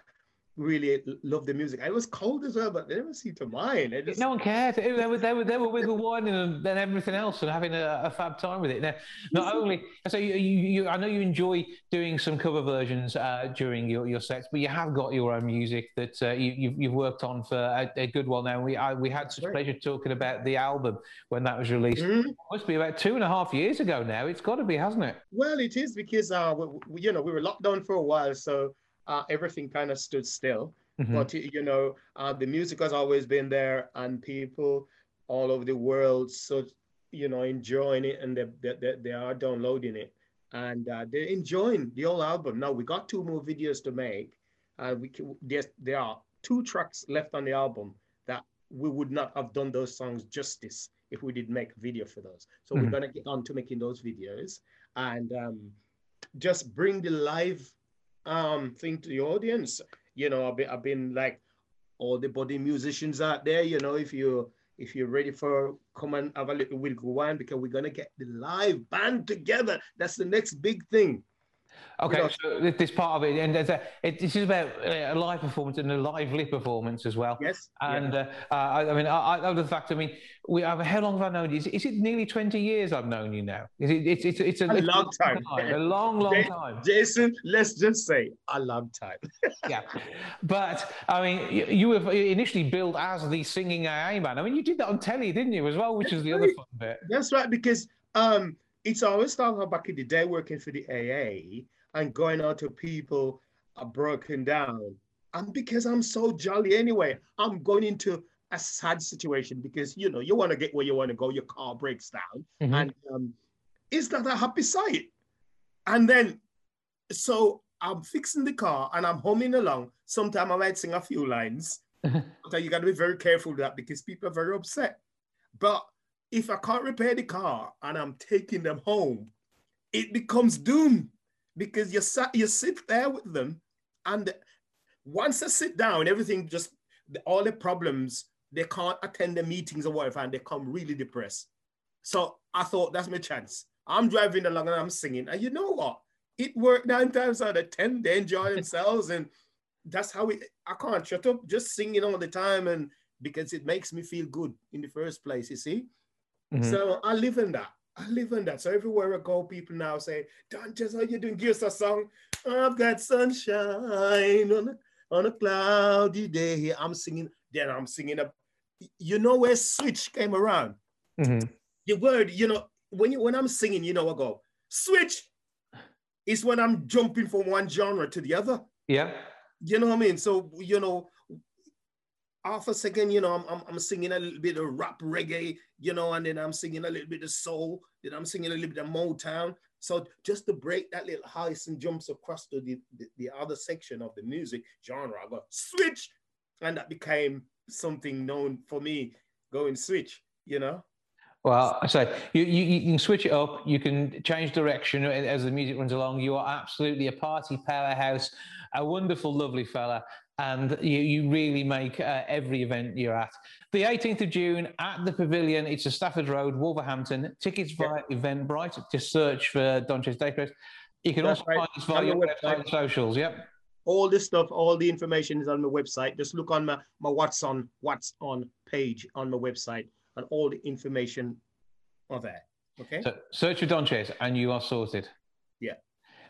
really loved the music. It was cold as well, but they never seemed to mind. Just, No one cared. They were they were they were wiggle whining and then everything else and having a, a fab time with it. Now, not only so you, you, I know you enjoy doing some cover versions uh, during your, your sets, but you have got your own music that uh, you, you've, you've worked on for a, a good while now. We I, we had such right. pleasure talking about the album when that was released. Mhm. Must be about two and a half years ago now. It's got to be, hasn't it? Well, it is because uh, we, we- you know we were locked down for a while, so uh, everything kind of stood still. Mhm. But you know, uh, the music has always been there, and people all over the world, so you know, enjoying it, and they they, they, are downloading it, and uh, they're enjoying the whole album. Now we got two more videos to make, and we can, there's, there are two tracks left on the album that we would not have done those songs justice if we did make a video for those. So we're Mhm. gonna get on to making those videos and um, just bring the live um, thing to the audience. You know, I've been, I've been like all the body musicians out there. You know, if you if you're ready for come and have a little wine because we're gonna get the live band together. That's the next big thing. Okay, know- so this part of it, and there's a, it, this is about uh, a live performance and a lively performance as well. Yes. And uh, uh, I, I mean, I, I love the fact. I mean, we have. How long have I known you? Is, is it nearly twenty years I've known you now? Is it? It's it's it's a, A it's long time. a long, long time. Jason, let's just say a long time. yeah. But I mean, you, you were initially billed as the singing AA man. I mean, you did that on telly, didn't you, as well, which is the other fun bit. That's right, because um, it's always started back in the day working for the AA and going out to people are broken down. And because I'm so jolly anyway, I'm going into a sad situation because you know you want to get where you want to go, your car breaks down, Mhm. and um, it's not a happy sight. And then, so I'm fixing the car and I'm humming along. Sometimes I might sing a few lines. but you got to be very careful with that because people are very upset. But if I can't repair the car and I'm taking them home, it becomes doom because you sat, you sit there with them, and once I sit down, everything just all the problems they can't attend the meetings or whatever, and they come really depressed. So I thought that's my chance. I'm driving along and I'm singing, and you know what? It worked nine times out of ten. They enjoy themselves, and that's how it. I can't shut up just singing all the time, and because it makes me feel good in the first place. You see. Mhm. So I live in that. I live in that. So everywhere I go, people now say, Don, just how you doing? Give us a song. I've got sunshine on a, on a cloudy day. I'm singing. Then I'm singing up. You know where switch came around? Mhm. The word, you know, when you when I'm singing, you know, I go, switch is when I'm jumping from one genre to the other. Yeah. You know what I mean? So, you know, half a second, you know, I'm, I'm, I'm singing a little bit of rap reggae, you know, and then I'm singing a little bit of soul, then I'm singing a little bit of Motown. So just to break that little highs and jumps across to the, the, the other section of the music genre, I go switch. And that became something known for me going switch, you know? Well, I say you, you, you can switch it up. You can change direction as the music runs along. You are absolutely a party powerhouse, a wonderful, lovely fella, and you, you really make uh, every event you're at. The 18th of June at the Pavilion. It's a Stafford Road, Wolverhampton. Tickets via Eventbrite. Just search for Donchez Dacres. You can That's also right. find us via your website and socials. Yep. all this stuff, all the information is on my website. Just look on my, my what's on what's on page on my website, and all the information are there. Okay. So search for Don Chase and you are sorted. Yeah.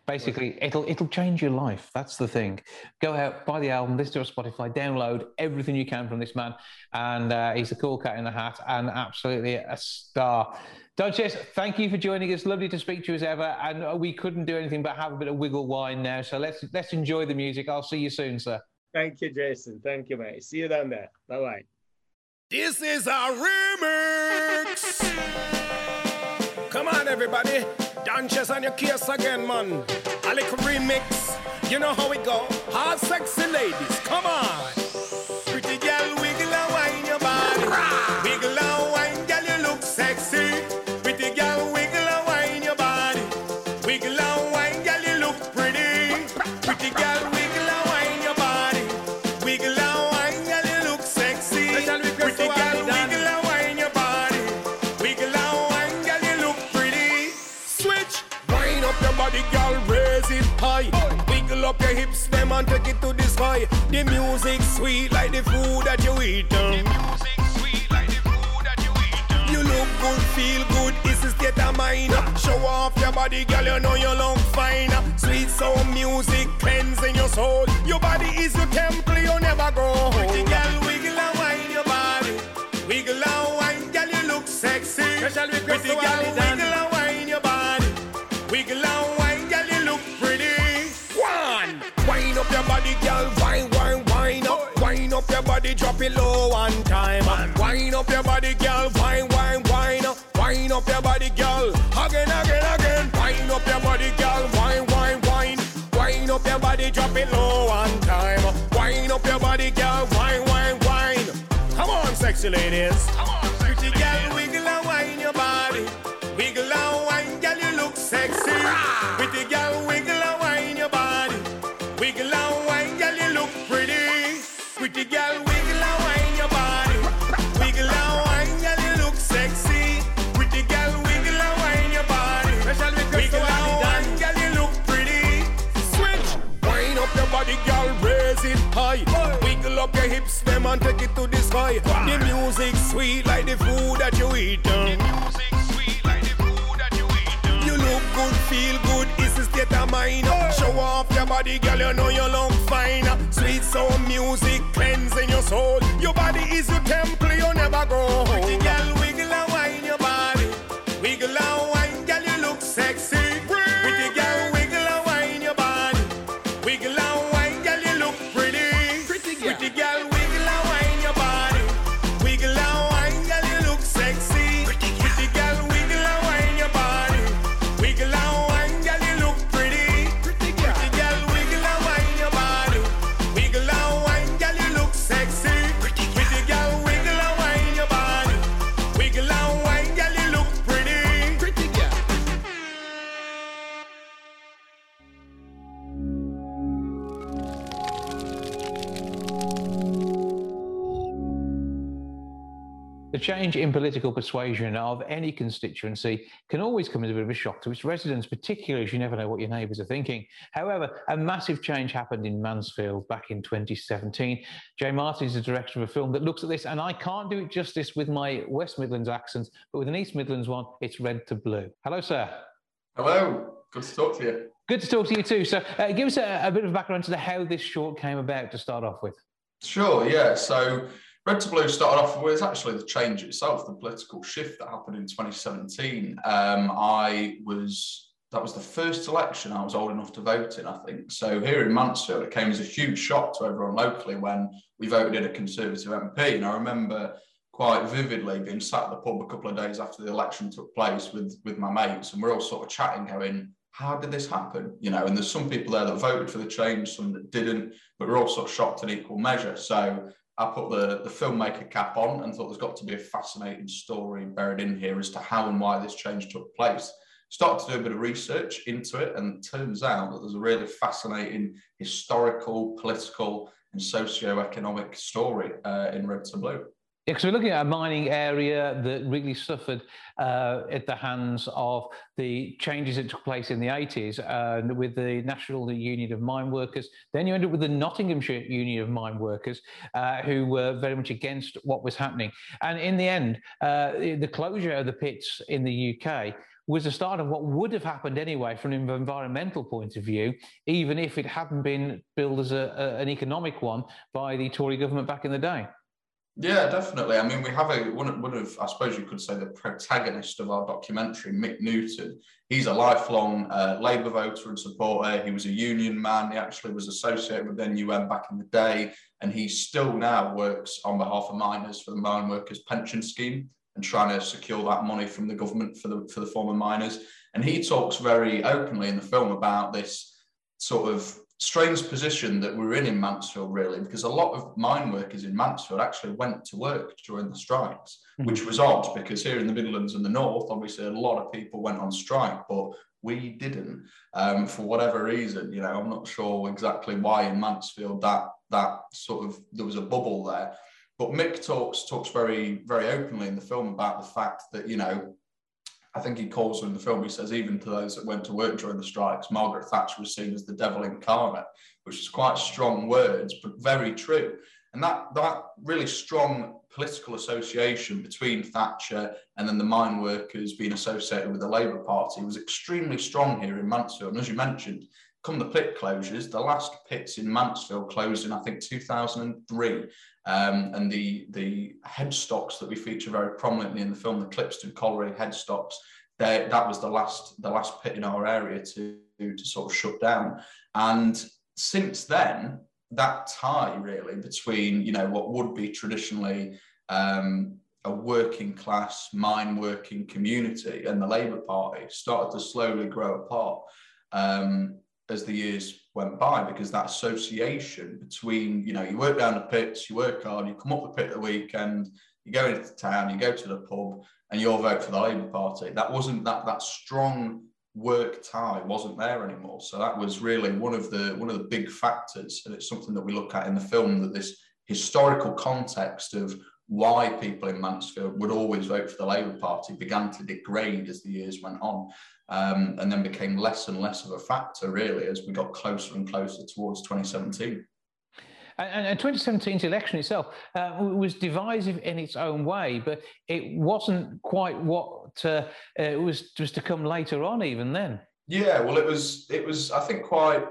Basically, it'll it'll change your life. That's the thing. Go out, buy the album, listen to it on Spotify, download everything you can from this man, and uh, he's a cool cat in the hat and absolutely a star. Donchez, thank you for joining us. Lovely to speak to you as ever, and we couldn't do anything but have a bit of wiggle wine now. So let's let's enjoy the music. I'll see you soon, sir. Thank you, Jason. Thank you, mate. See you down there. Bye bye. This is our remix. Come on, everybody. Dances on your case again, man. A little remix. You know how it go. Hot, sexy ladies. Come on. And take it to the sky. The music sweet like the food that you eat. um. You look good, feel good, it's a state of mind. Show off your body, girl, you know you look fine. Sweet soul music cleansing your soul. Your body is your temple, drop it low one time. Wind up your body, girl. Wine, wine, wine. Uh. Wind up your body, girl. Again, again, again. Wind up your body, girl. Wine, wine, wine. Wind up your body, drop it low one time. Wind up your body, girl. Wine, wine, wine. Come on, sexy ladies. Pretty girl, to the sky. The music sweet like the food that you eat. You look good, feel good, it's the state of mind. Show off your body, girl, you know you look fine. Sweet sound music cleansing your soul. Your body is your temple, The change in political persuasion of any constituency can always come as a bit of a shock to its residents, particularly as you never know what your neighbours are thinking. However, a massive change happened in Mansfield back in 2017. Jay Martin is the director of a film that looks at this, and I can't do it justice with my West Midlands accent, but with an East Midlands one, it's Red t'Blue. Hello, sir. Hello, good to talk to you. Good to talk to you too. So, uh, give us a, a bit of background to the, how this short came about to start off with. Sure, yeah. So Red to Blue started off with actually the change itself, the political shift that happened in 2017. Um, I was that was the first election I was old enough to vote in, I think. So here in Mansfield, it came as a huge shock to everyone locally when we voted in a Conservative MP. And I remember quite vividly being sat at the pub a couple of days after the election took place with with my mates, and we're all sort of chatting, going, "How did this happen?" You know, and there's some people there that voted for the change, some that didn't, but we're all sort of shocked in equal measure. So I put the, the filmmaker cap on and thought there's got to be a fascinating story buried in here as to how and why this change took place. Started to do a bit of research into it, and it turns out that there's a really fascinating historical, political, and socio-economic story uh, in Red to Blue. Yeah, because we're looking at a mining area that really suffered uh, at the hands of the changes that took place in the 80s uh, with the National Union of Mine Workers. Then you end up with the Nottinghamshire Union of Mine Workers, uh, who were very much against what was happening. And in the end, uh, the closure of the pits in the UK was the start of what would have happened anyway from an environmental point of view, even if it hadn't been billed as a, a, an economic one by the Tory government back in the day. Yeah, definitely. I mean, we have a one of, one of I suppose you could say the protagonist of our documentary, Mick Newton. He's a lifelong uh, Labour voter and supporter. He was a union man. He actually was associated with NUM back in the day, and he still now works on behalf of miners for the Mine Workers Pension Scheme and trying to secure that money from the government for the for the former miners. And he talks very openly in the film about this sort of strange position that we're in in Mansfield, really, because a lot of mine workers in Mansfield actually went to work during the strikes, Mm-hmm. which was odd because here in the Midlands and the North, obviously, a lot of people went on strike, but we didn't um, for whatever reason. You know, I'm not sure exactly why in Mansfield that that sort of there was a bubble there. But Mick talks talks very very openly in the film about the fact that you know I think he calls her in the film, he says, even to those that went to work during the strikes, Margaret Thatcher was seen as the devil incarnate, which is quite strong words, but very true. And that, that really strong political association between Thatcher and then the mine workers being associated with the Labour Party was extremely strong here in Mansfield. And as you mentioned, come the pit closures, the last pits in Mansfield closed in, I think, 2003. Um, and the, the headstocks that we feature very prominently in the film, the Clipstone Colliery headstocks, they, that was the last, the last pit in our area to, to sort of shut down. And since then, that tie really between you know what would be traditionally um, a working class mine working community and the Labour Party started to slowly grow apart um, as the years went by because that association between you know you work down the pits you work hard you come up the pit at the weekend you go into town you go to the pub and you'll vote for the Labour Party that wasn't that that strong work tie wasn't there anymore. So that was really one of the one of the big factors, and it's something that we look at in the film that this historical context of why people in Mansfield would always vote for the Labour Party began to degrade as the years went on, um, and then became less and less of a factor really as we got closer and closer towards 2017. And, and 2017's election itself uh, was divisive in its own way, but it wasn't quite what uh, it was just to come later on, even then. Yeah, well, it was. It was. I think quite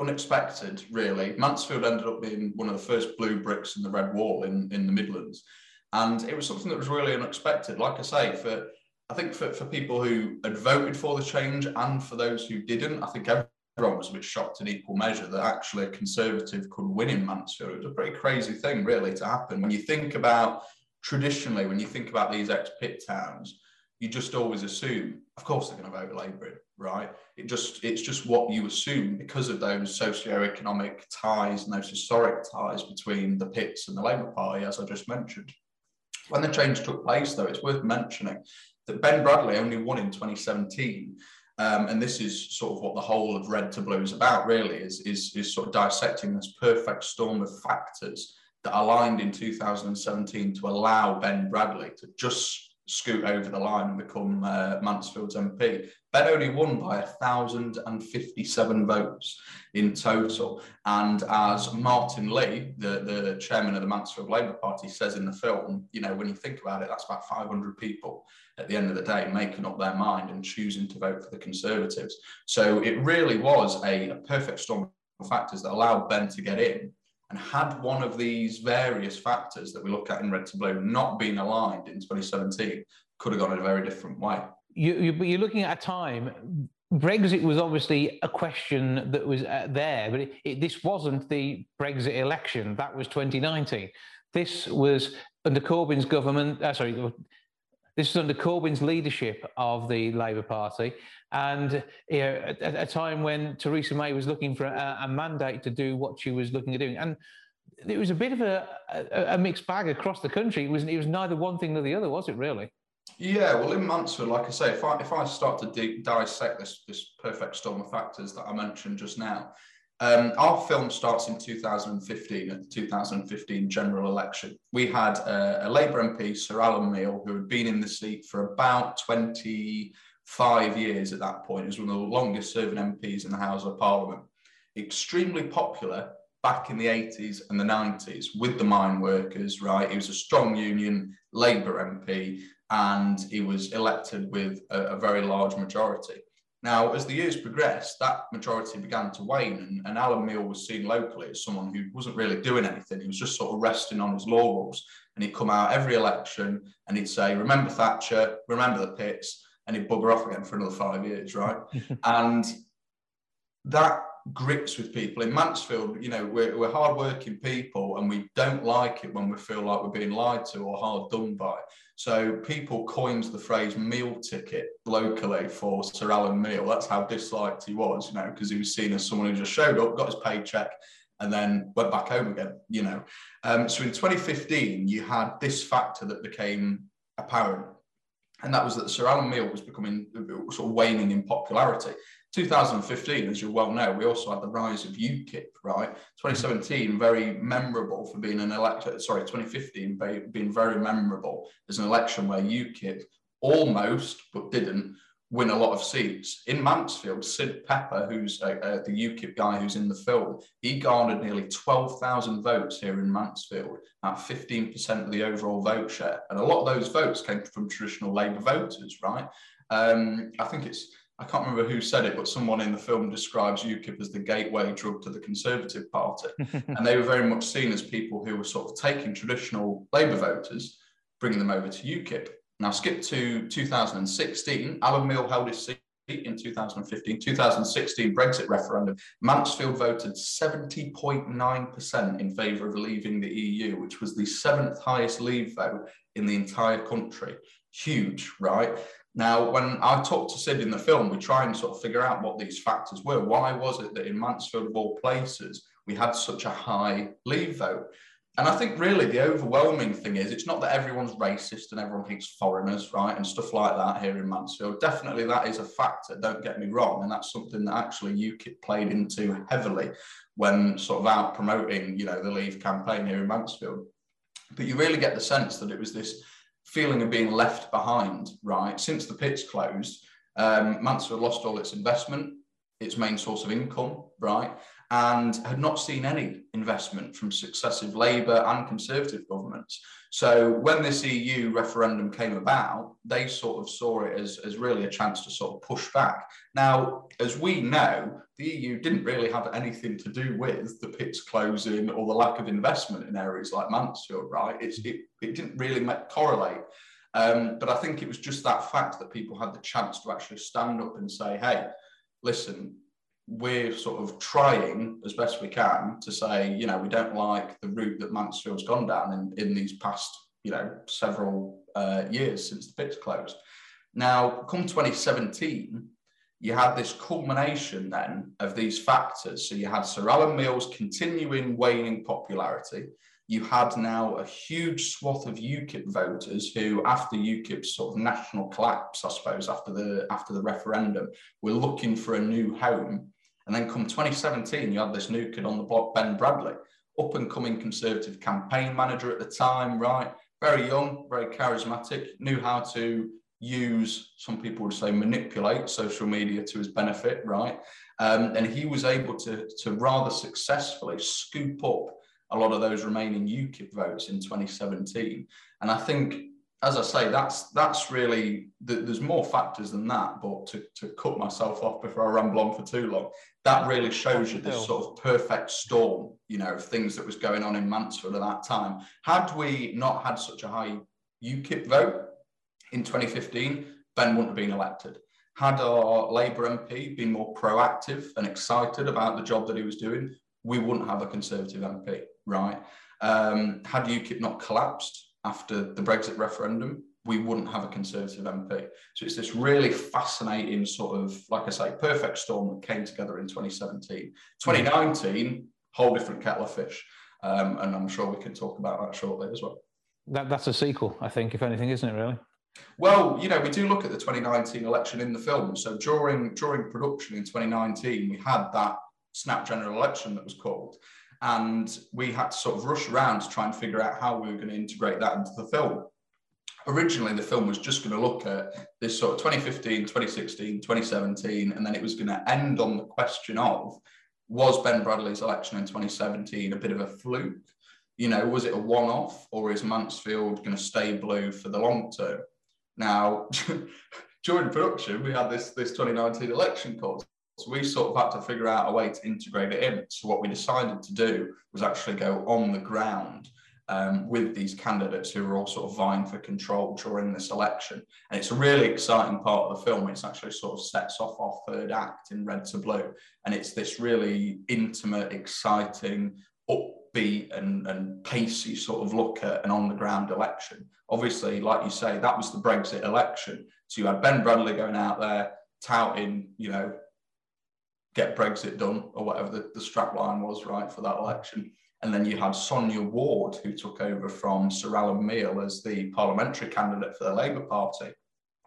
unexpected, really. Mansfield ended up being one of the first blue bricks in the red wall in in the Midlands, and it was something that was really unexpected. Like I say, for I think for, for people who had voted for the change and for those who didn't, I think everyone was a bit shocked in equal measure that actually a Conservative could win in Mansfield. It was a pretty crazy thing, really, to happen. When you think about traditionally, when you think about these ex-pit towns, you just always assume, of course, they're going to vote Labour, right? It just it's just what you assume because of those socio-economic ties and those historic ties between the pits and the Labour Party, as I just mentioned. When the change took place, though, it's worth mentioning that Ben Bradley only won in 2017 um, and this is sort of what the whole of Red to Blue is about, really, is, is, is sort of dissecting this perfect storm of factors that aligned in 2017 to allow Ben Bradley to just scoot over the line and become uh, Mansfield's MP. Ben only won by 1,057 votes in total. And as Martin Lee, the, the chairman of the Mansfield Labour Party, says in the film, you know, when you think about it, that's about 500 people at the end of the day making up their mind and choosing to vote for the Conservatives. So it really was a, a perfect storm of factors that allowed Ben to get in and had one of these various factors that we look at in red to blue not been aligned in 2017, could have gone in a very different way. You, you, are looking at a time. Brexit was obviously a question that was uh, there, but it, it, this wasn't the Brexit election. That was 2019. This was under Corbyn's government. Uh, sorry, this was under Corbyn's leadership of the Labour Party, and you know, at, at, a time when Theresa May was looking for a, a, mandate to do what she was looking at doing. And it was a bit of a, a, a, mixed bag across the country. It was, it was neither one thing nor the other, was it really? Yeah, well, in Mansfield, like I say, if I, if I start to dissect this, this perfect storm of factors that I mentioned just now, um, our film starts in 2015 at the 2015 general election. We had a, a Labour MP, Sir Alan Meale, who had been in the seat for about 25 years at that point. He was one of the longest serving MPs in the House of Parliament. Extremely popular back in the 80s and the 90s with the mine workers, right? He was a strong union Labour MP and he was elected with a, a very large majority. Now, as the years progressed, that majority began to wane, and, and, Alan Meale was seen locally as someone who wasn't really doing anything. He was just sort of resting on his laurels, and he'd come out every election and he'd say, "Remember Thatcher, remember the pits, and he'd bugger off again for another five years, right? and that grips with people in Mansfield. You know, we're, we're hardworking people and we don't like it when we feel like we're being lied to or hard done by. So people coined the phrase meal ticket locally for Sir Alan Meale. That's how disliked he was, you know, because he was seen as someone who just showed up, got his paycheck, and then went back home again, you know. Um, so in 2015, you had this factor that became apparent and that was that Sir Alan Meale was becoming sort of waning in popularity. 2015, as you well know, we also had the rise of UKIP, right? 2017, very memorable for being an election, sorry, 2015 being very memorable as an election where UKIP almost, but didn't, win a lot of seats. In Mansfield, Sid Pepper, who's uh, uh, the UKIP guy who's in the film, he garnered nearly 12,000 votes here in Mansfield, at 15% of the overall vote share. And a lot of those votes came from traditional Labour voters, right? Um, I think it's, I can't remember who said it, but someone in the film describes UKIP as the gateway drug to the Conservative Party. and they were very much seen as people who were sort of taking traditional Labour voters, bringing them over to UKIP. Now, skip to 2016. Alan Meale held his seat in 2015, 2016 Brexit referendum, Mansfield voted 70.9% in favour of leaving the EU, which was the seventh highest leave vote in the entire country. Huge, right? Now, when I talked to Sid in the film, we try and sort of figure out what these factors were. Why was it that in Mansfield, of all places, we had such a high leave vote? And I think really the overwhelming thing is it's not that everyone's racist and everyone hates foreigners, right? And stuff like that here in Mansfield. Definitely that is a factor, don't get me wrong. And that's something that actually UKIP played into heavily when sort of out promoting, you know, the Leave campaign here in Mansfield. But you really get the sense that it was this feeling of being left behind, right? Since the pits closed, um, Mansfield lost all its investment, its main source of income, right? And had not seen any investment from successive Labour and Conservative governments. So when this EU referendum came about, they sort of saw it as, as really a chance to sort of push back. Now, as we know, the EU didn't really have anything to do with the pits closing or the lack of investment in areas like Mansfield, right? It's, it, it didn't really correlate. Um, but I think it was just that fact that people had the chance to actually stand up and say, hey, listen, we're sort of trying as best we can to say, you know, we don't like the route that Mansfield's gone down in, in these past, you know, several uh, years since the pits closed. Now, come 2017, you had this culmination then of these factors. So you had Sir Alan Meale's continuing waning popularity you had now a huge swath of UKIP voters who, after UKIP's sort of national collapse, I suppose, after the after the referendum, were looking for a new home. And then come 2017, you had this new kid on the block, Ben Bradley, up and coming Conservative campaign manager at the time, right? Very young, very charismatic, knew how to use, some people would say, manipulate social media to his benefit, right? Um, and he was able to, to rather successfully scoop up a lot of those remaining UKIP votes in 2017. And I think, as I say, that's that's really there's more factors than that. But to, to cut myself off before I ramble on for too long, that really shows you this sort of perfect storm, you know, of things that was going on in Mansfield at that time. Had we not had such a high UKIP vote in 2015, Ben wouldn't have been elected. Had our Labour MP been more proactive and excited about the job that he was doing, we wouldn't have a Conservative MP right? Um, had UKIP not collapsed after the Brexit referendum, we wouldn't have a Conservative MP. So it's this really fascinating sort of, like I say, perfect storm that came together in 2017. 2019, whole different kettle of fish. Um, and I'm sure we can talk about that shortly as well. That, that's a sequel, I think, if anything, isn't it, really? Well, you know, we do look at the 2019 election in the film. So during during production in 2019, we had that snap general election that was called and we had to sort of rush around to try and figure out how we were going to integrate that into the film. Originally, the film was just going to look at this sort of 2015, 2016, 2017, and then it was going to end on the question of was Ben Bradley's election in 2017 a bit of a fluke? You know, was it a one off or is Mansfield going to stay blue for the long term? Now, during production, we had this, this 2019 election called so we sort of had to figure out a way to integrate it in. So what we decided to do was actually go on the ground um, with these candidates who were all sort of vying for control during this election. And it's a really exciting part of the film. It's actually sort of sets off our third act in Red to Blue. And it's this really intimate, exciting, upbeat and, and pacey sort of look at an on the ground election. Obviously, like you say, that was the Brexit election. So you had Ben Bradley going out there touting, you know, get Brexit done or whatever the, the strap line was, right, for that election. And then you had Sonya Ward, who took over from Sir Alan Meale as the parliamentary candidate for the Labour Party,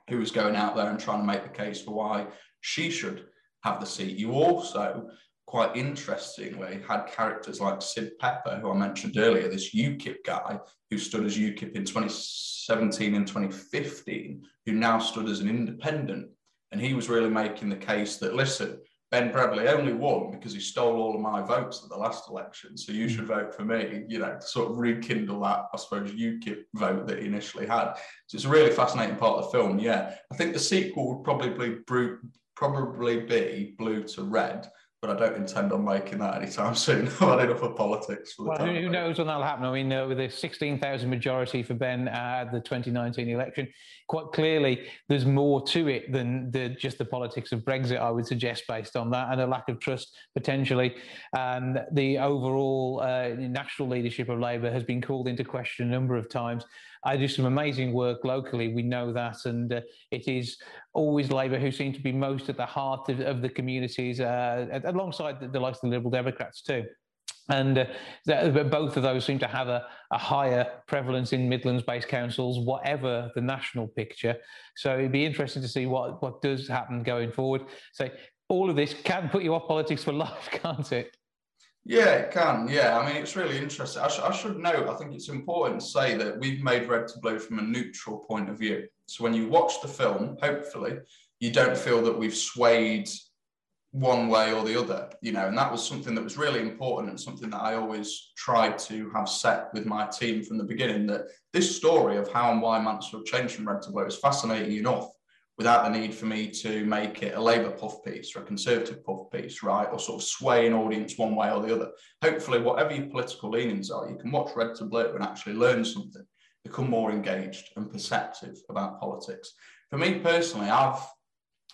who was going out there and trying to make the case for why she should have the seat. You also, quite interestingly, had characters like Sid Pepper, who I mentioned earlier, this UKIP guy who stood as UKIP in 2017 and 2015, who now stood as an independent. And he was really making the case that, listen, Ben Bradley only won because he stole all of my votes at the last election. So you hmm. should vote for me, you know, to sort of rekindle that, I suppose, UKIP vote that he initially had. So it's a really fascinating part of the film. Yeah. I think the sequel would probably be, probably be Blue to Red. But I don't intend on making that anytime soon. I've had enough of politics for the Well, time who, who knows when that'll happen? I mean, uh, with a 16,000 majority for Ben at the 2019 election, quite clearly there's more to it than the, just the politics of Brexit, I would suggest, based on that, and a lack of trust potentially. And the overall uh, national leadership of Labour has been called into question a number of times. I do some amazing work locally, we know that, and uh, it is always Labour who seem to be most at the heart of, of the communities, uh, alongside the, the likes of the Liberal Democrats too. And uh, both of those seem to have a, a higher prevalence in Midlands-based councils, whatever the national picture. So it'd be interesting to see what, what does happen going forward. So all of this can put you off politics for life, can't it? Yeah, it can. Yeah, I mean, it's really interesting. I, sh- I should note, I think it's important to say that we've made Red to Blue from a neutral point of view. So when you watch the film, hopefully, you don't feel that we've swayed one way or the other, you know, and that was something that was really important and something that I always tried to have set with my team from the beginning that this story of how and why Mansfield changed from red to blue is fascinating enough without the need for me to make it a Labour puff piece or a Conservative puff piece, right? Or sort of sway an audience one way or the other. Hopefully, whatever your political leanings are, you can watch Red to Blue and actually learn something, become more engaged and perceptive about politics. For me personally, I've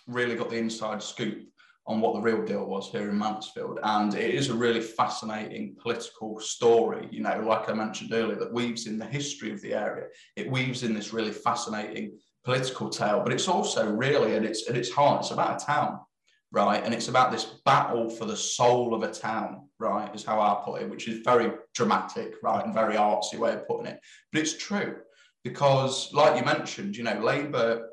really got the inside scoop on what the real deal was here in Mansfield. And it is a really fascinating political story, you know, like I mentioned earlier, that weaves in the history of the area. It weaves in this really fascinating political tale, but it's also really at its at its heart, it's about a town, right? And it's about this battle for the soul of a town, right? Is how I put it, which is very dramatic, right, and very artsy way of putting it. But it's true because, like you mentioned, you know, Labour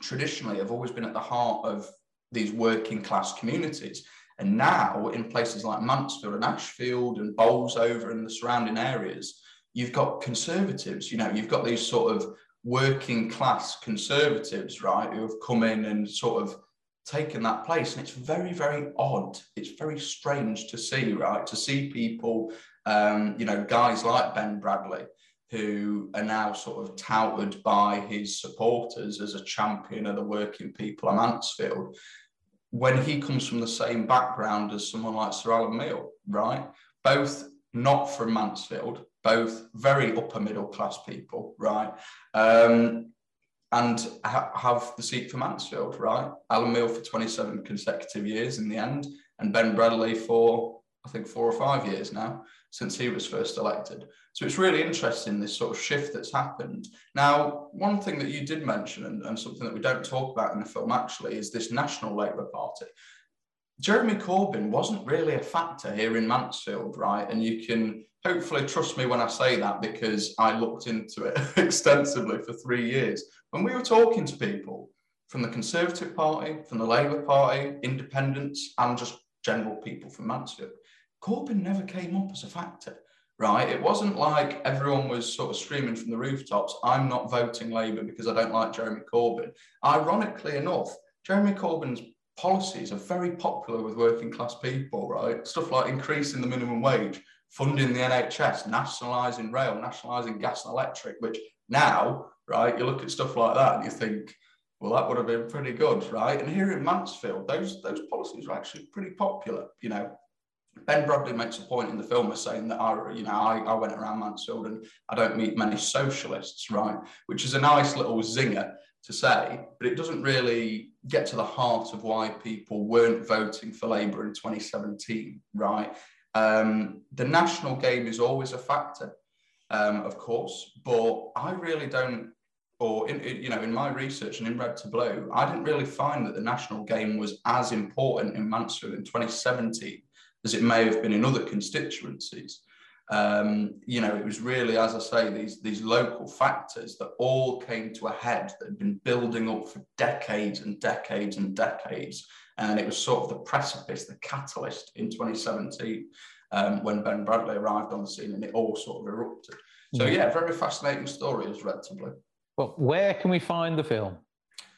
traditionally have always been at the heart of these working class communities. And now, in places like Mansfield and Ashfield and Bolsover and the surrounding areas, you've got conservatives. You know, you've got these sort of working class conservatives, right, who have come in and sort of taken that place. And it's very, very odd. It's very strange to see, right, to see people, um, you know, guys like Ben Bradley, who are now sort of touted by his supporters as a champion of the working people of Mansfield, when he comes from the same background as someone like Sir Alan Meale, right? Both not from Mansfield, both very upper middle class people, right? Um, and ha- have the seat for Mansfield, right? Alan Meale for 27 consecutive years in the end, and Ben Bradley for, I think, four or five years now since he was first elected. So it's really interesting, this sort of shift that's happened. Now, one thing that you did mention, and, and something that we don't talk about in the film actually, is this National Labour Party. Jeremy Corbyn wasn't really a factor here in Mansfield, right? And you can hopefully trust me when I say that because I looked into it extensively for three years. When we were talking to people from the Conservative Party, from the Labour Party, independents, and just general people from Mansfield, Corbyn never came up as a factor, right? It wasn't like everyone was sort of screaming from the rooftops, I'm not voting Labour because I don't like Jeremy Corbyn. Ironically enough, Jeremy Corbyn's policies are very popular with working class people, right? Stuff like increasing the minimum wage, funding the NHS, nationalising rail, nationalising gas and electric, which now, right, you look at stuff like that and you think, well, that would have been pretty good, right? And here in Mansfield, those those policies are actually pretty popular. You know, Ben Bradley makes a point in the film of saying that I, you know, I, I went around Mansfield and I don't meet many socialists, right? Which is a nice little zinger to say, but it doesn't really get to the heart of why people weren't voting for Labour in 2017, right? Um, the national game is always a factor, um, of course, but I really don't, or in, you know, in my research and in Red to Blue, I didn't really find that the national game was as important in Mansfield in 2017 as it may have been in other constituencies. Um, you know, it was really, as I say, these these local factors that all came to a head that had been building up for decades and decades and decades, and it was sort of the precipice, the catalyst in 2017 um, when Ben Bradley arrived on the scene, and it all sort of erupted. So Mm. yeah, very fascinating story as Red to Blue. Well, where can we find the film?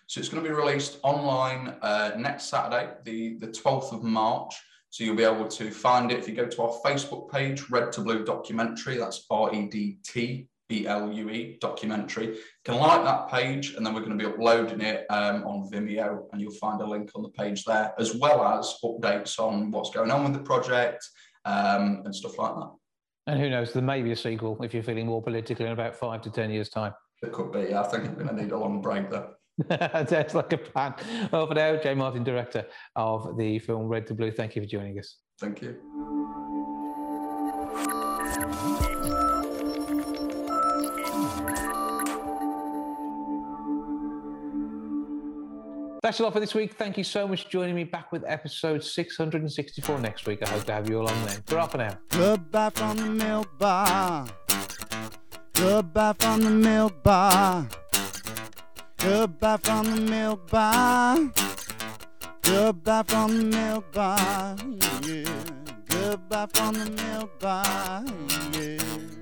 So it's going to be released online uh, next Saturday, the, the 12th of March. So you'll be able to find it if you go to our Facebook page, Red to Blue Documentary. That's R E D T B L U E documentary. You can like that page, and then we're going to be uploading it um, on Vimeo, and you'll find a link on the page there, as well as updates on what's going on with the project um, and stuff like that. And who knows, there may be a sequel if you're feeling more politically in about five to 10 years' time. It could be. I think I'm going to need a long break there. That's like a plan. Well, for now, Jay Martin, director of the film Red to Blue, thank you for joining us. Thank you. That's a lot for this week. Thank you so much for joining me back with episode 664 next week. I hope to have you all on then. For for now. Goodbye from the milk bar. Goodbye from the milk bar. Goodbye from the milk bar. Goodbye from the milk bar. Yeah. Goodbye from the milk bar. Yeah.